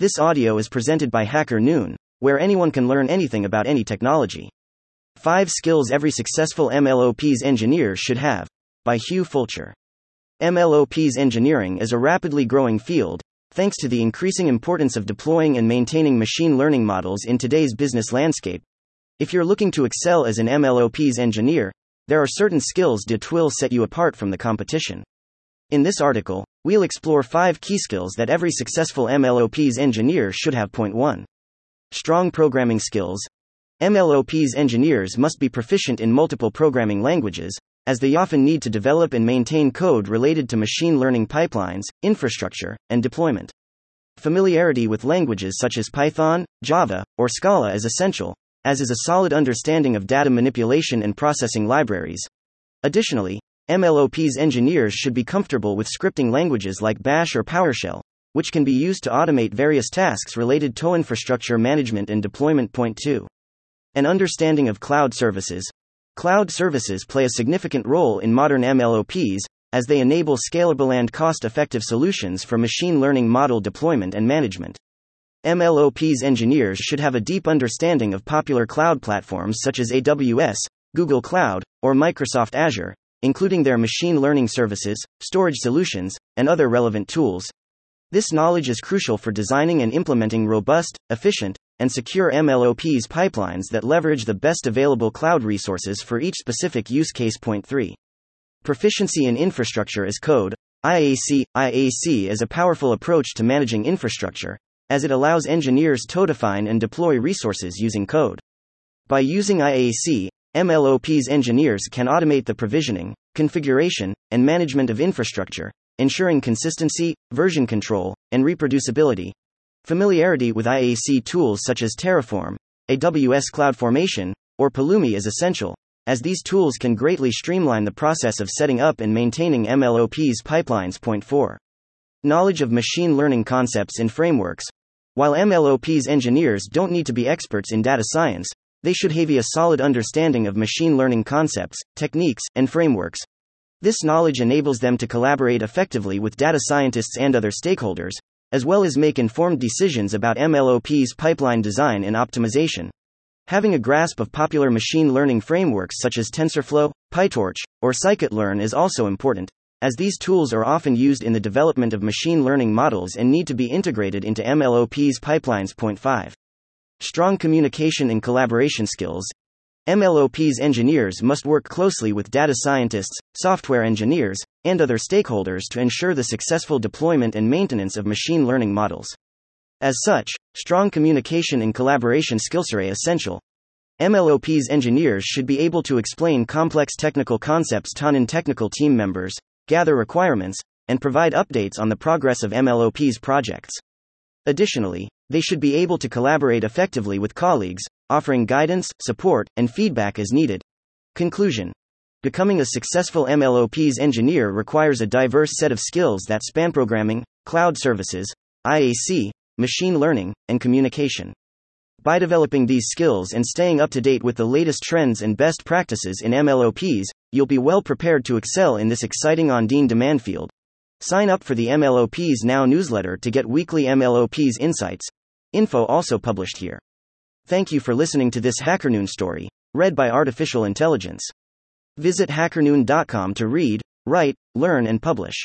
This audio is presented by HackerNoon, where anyone can learn anything about any technology. 5 Skills Every Successful MLOps Engineer Should Have, by Huw Fulcher. MLOps engineering is a rapidly growing field, thanks to the increasing importance of deploying and maintaining machine learning models in today's business landscape. If you're looking to excel as an MLOps engineer, there are certain skills that will set you apart from the competition. In this article, we'll explore five key skills that every successful MLOps engineer should have. Point 1. Strong programming skills. MLOps engineers must be proficient in multiple programming languages, as they often need to develop and maintain code related to machine learning pipelines, infrastructure, and deployment. Familiarity with languages such as Python, Java, or Scala is essential, as is a solid understanding of data manipulation and processing libraries. Additionally, MLOps engineers should be comfortable with scripting languages like Bash or PowerShell, which can be used to automate various tasks related to infrastructure management and deployment. Point 2. An understanding of cloud services. Cloud services play a significant role in modern MLOps, as they enable scalable and cost effective solutions for machine learning model deployment and management. MLOps engineers should have a deep understanding of popular cloud platforms such as AWS, Google Cloud, or Microsoft Azure, including their machine learning services, storage solutions, and other relevant tools. This knowledge is crucial for designing and implementing robust, efficient, and secure MLOps pipelines that leverage the best available cloud resources for each specific use case. Point 3. Proficiency in infrastructure as code. IAC IAC is a powerful approach to managing infrastructure, as it allows engineers to define and deploy resources using code. By using IAC, MLOps engineers can automate the provisioning, configuration, and management of infrastructure, ensuring consistency, version control, and reproducibility. Familiarity with IAC tools such as Terraform, AWS CloudFormation, or Pulumi is essential, as these tools can greatly streamline the process of setting up and maintaining MLOps pipelines. Point 4. Knowledge of machine learning concepts and frameworks. While MLOps engineers don't need to be experts in data science, they should have a solid understanding of machine learning concepts, techniques, and frameworks. This knowledge enables them to collaborate effectively with data scientists and other stakeholders, as well as make informed decisions about MLOps pipeline design and optimization. Having a grasp of popular machine learning frameworks such as TensorFlow, PyTorch, or scikit-learn is also important, as these tools are often used in the development of machine learning models and need to be integrated into MLOps pipelines. Point 5. Strong communication and collaboration skills. MLOps engineers must work closely with data scientists, software engineers, and other stakeholders to ensure the successful deployment and maintenance of machine learning models. As such, strong communication and collaboration skills are essential. MLOps engineers should be able to explain complex technical concepts to non-technical team members, gather requirements, and provide updates on the progress of MLOps projects. Additionally, they should be able to collaborate effectively with colleagues, offering guidance, support, and feedback as needed. Conclusion Becoming a successful MLOps engineer requires a diverse set of skills that span programming, cloud services, IAC, machine learning, and communication. By developing these skills and staying up to date with the latest trends and best practices in MLOps, you'll be well prepared to excel in this exciting on demand field. Sign up for the MLOps Now newsletter to get weekly MLOps insights. Info also published here. Thank you for listening to this HackerNoon story, read by Artificial Intelligence. Visit hackernoon.com to read, write, learn, and publish.